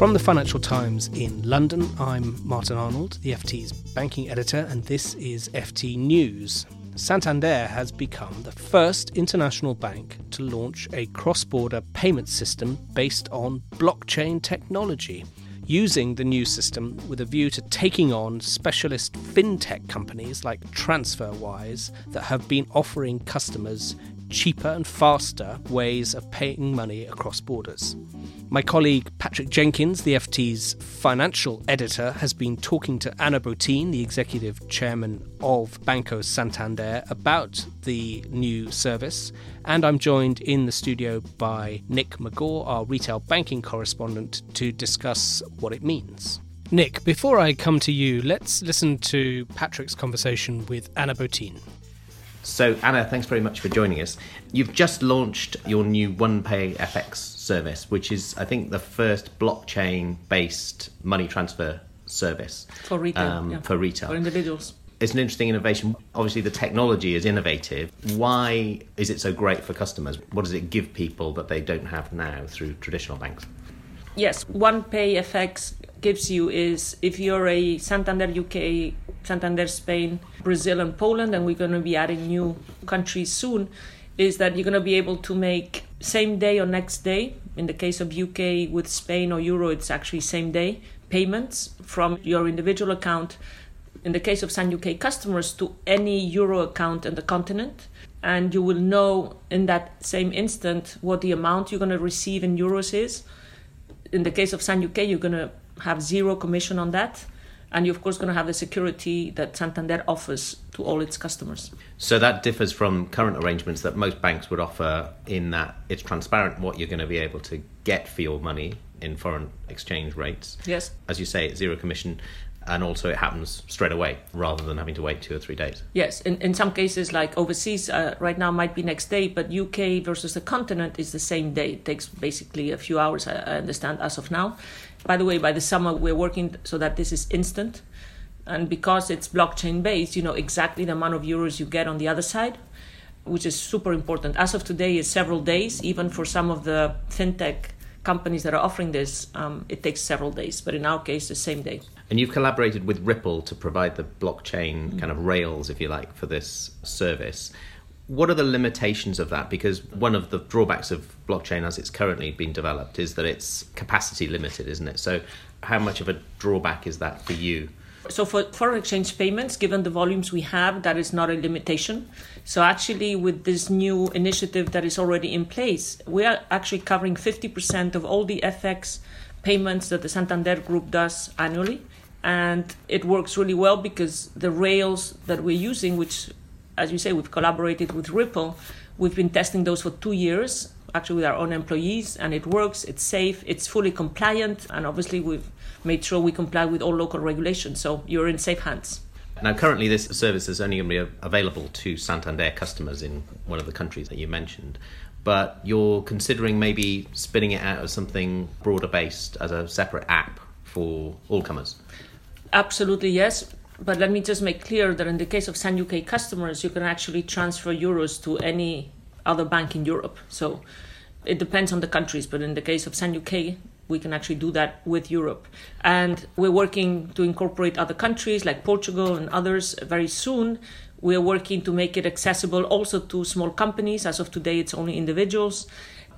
From the Financial Times in London, I'm Martin Arnold, the FT's banking editor, and this is FT News. Santander has become the first international bank to launch a cross border payment system based on blockchain technology. Using the new system with a view to taking on specialist fintech companies like TransferWise that have been offering customers cheaper and faster ways of paying money across borders. My colleague Patrick Jenkins, the FT's financial editor, has been talking to Ana Botín, the executive chairman of Banco Santander, about the new service. And I'm joined in the studio by Nick Megaw, our retail banking correspondent, to discuss what it means. Nick, before I come to you, let's listen to Patrick's conversation with Ana Botín. So, Ana, thanks very much for joining us. You've just launched your new OnePay FX service, which is, I think, the first blockchain based money transfer service for retail. Um, yeah. For retail. For individuals. It's an interesting innovation. Obviously, the technology is innovative. Why is it so great for customers? What does it give people that they don't have now through traditional banks? Yes, OnePay FX gives you is if you're a Santander UK Santander, Spain, Brazil, and Poland, and we're going to be adding new countries soon, is that you're going to be able to make same day or next day. In the case of UK with Spain or Euro, it's actually same day payments from your individual account. In the case of San UK customers, to any Euro account in the continent. And you will know in that same instant what the amount you're going to receive in euros is. In the case of San UK, you're going to have zero commission on that and you're of course going to have the security that Santander offers to all its customers. So that differs from current arrangements that most banks would offer in that it's transparent what you're going to be able to get for your money in foreign exchange rates. Yes. As you say, it's zero commission and also it happens straight away rather than having to wait two or three days. Yes, in, in some cases, like overseas, uh, right now might be next day, but UK versus the continent is the same day. It takes basically a few hours, I, I understand, as of now. By the way, by the summer, we're working so that this is instant. And because it's blockchain based, you know exactly the amount of euros you get on the other side, which is super important. As of today, is several days. Even for some of the fintech companies that are offering this, um, it takes several days. But in our case, the same day. And you've collaborated with Ripple to provide the blockchain mm-hmm. kind of rails, if you like, for this service. What are the limitations of that? Because one of the drawbacks of blockchain as it's currently been developed is that it's capacity limited, isn't it? So, how much of a drawback is that for you? So, for foreign exchange payments, given the volumes we have, that is not a limitation. So, actually, with this new initiative that is already in place, we are actually covering 50% of all the FX payments that the Santander Group does annually. And it works really well because the rails that we're using, which as you say, we've collaborated with Ripple. We've been testing those for two years, actually with our own employees, and it works. It's safe. It's fully compliant, and obviously we've made sure we comply with all local regulations. So you're in safe hands. Now, currently, this service is only going to be available to Santander customers in one of the countries that you mentioned. But you're considering maybe spinning it out as something broader based, as a separate app for all comers. Absolutely, yes but let me just make clear that in the case of San UK customers, you can actually transfer euros to any other bank in Europe. So it depends on the countries, but in the case of San UK, we can actually do that with Europe. And we're working to incorporate other countries like Portugal and others very soon. We're working to make it accessible also to small companies. As of today, it's only individuals.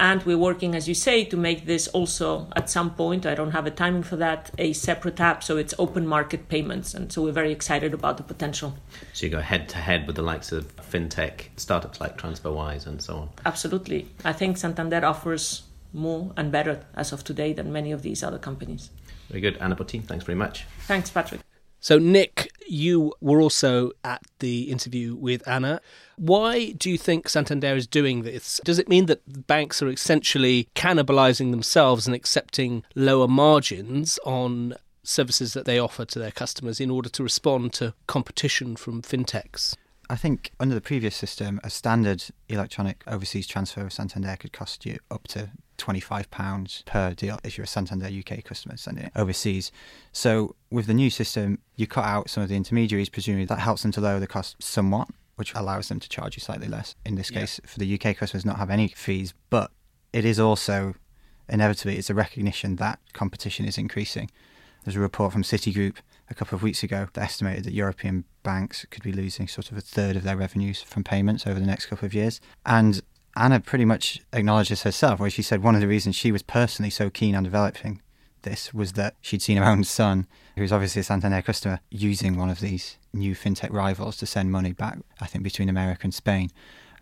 And we're working, as you say, to make this also at some point, I don't have a timing for that, a separate app. So it's open market payments. And so we're very excited about the potential. So you go head to head with the likes of fintech startups like TransferWise and so on. Absolutely. I think Santander offers more and better as of today than many of these other companies. Very good. Ana Botín, thanks very much. Thanks, Patrick. So, Nick, you were also at the interview with Ana. Why do you think Santander is doing this? Does it mean that banks are essentially cannibalizing themselves and accepting lower margins on services that they offer to their customers in order to respond to competition from fintechs? I think under the previous system, a standard electronic overseas transfer of Santander could cost you up to £25 per deal if you're a Santander UK customer sending it overseas. So with the new system, you cut out some of the intermediaries, presumably that helps them to lower the cost somewhat, which allows them to charge you slightly less. In this case, yeah. for the UK customers, not have any fees, but it is also inevitably it's a recognition that competition is increasing. There's a report from Citigroup a couple of weeks ago that estimated that European banks could be losing sort of a third of their revenues from payments over the next couple of years. And Ana pretty much acknowledges herself, where she said one of the reasons she was personally so keen on developing this was that she'd seen her own son, who's obviously a Santander customer, using one of these new fintech rivals to send money back, I think, between America and Spain.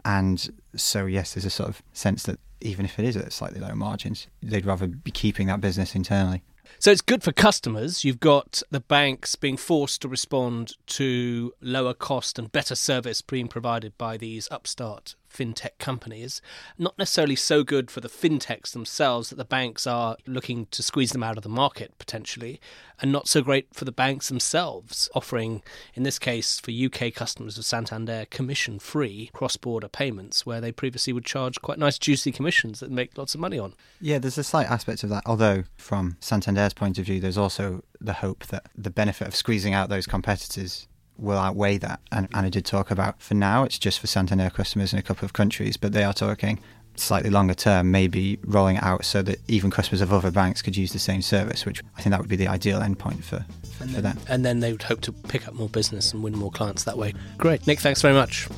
And so, yes, there's a sort of sense that even if it is at slightly lower margins, they'd rather be keeping that business internally. So it's good for customers. You've got the banks being forced to respond to lower cost and better service being provided by these upstart fintech companies. Not necessarily so good for the fintechs themselves that the banks are looking to squeeze them out of the market potentially, and not so great for the banks themselves, offering, in this case, for UK customers of Santander, commission free cross border payments where they previously would charge quite nice, juicy commissions that make lots of money on. Yeah, there's a slight aspect of that, although from Santander's point of view, there's also the hope that the benefit of squeezing out those competitors will outweigh that. And Ana did talk about for now, it's just for Santander customers in a couple of countries, but they are talking slightly longer term, maybe rolling it out so that even customers of other banks could use the same service, which I think that would be the ideal endpoint for, for, and for then, them. And then they would hope to pick up more business and win more clients that way. Great. Nick, thanks very much.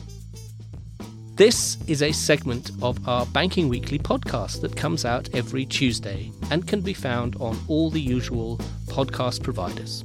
This is a segment of our Banking Weekly podcast that comes out every Tuesday and can be found on all the usual podcast providers.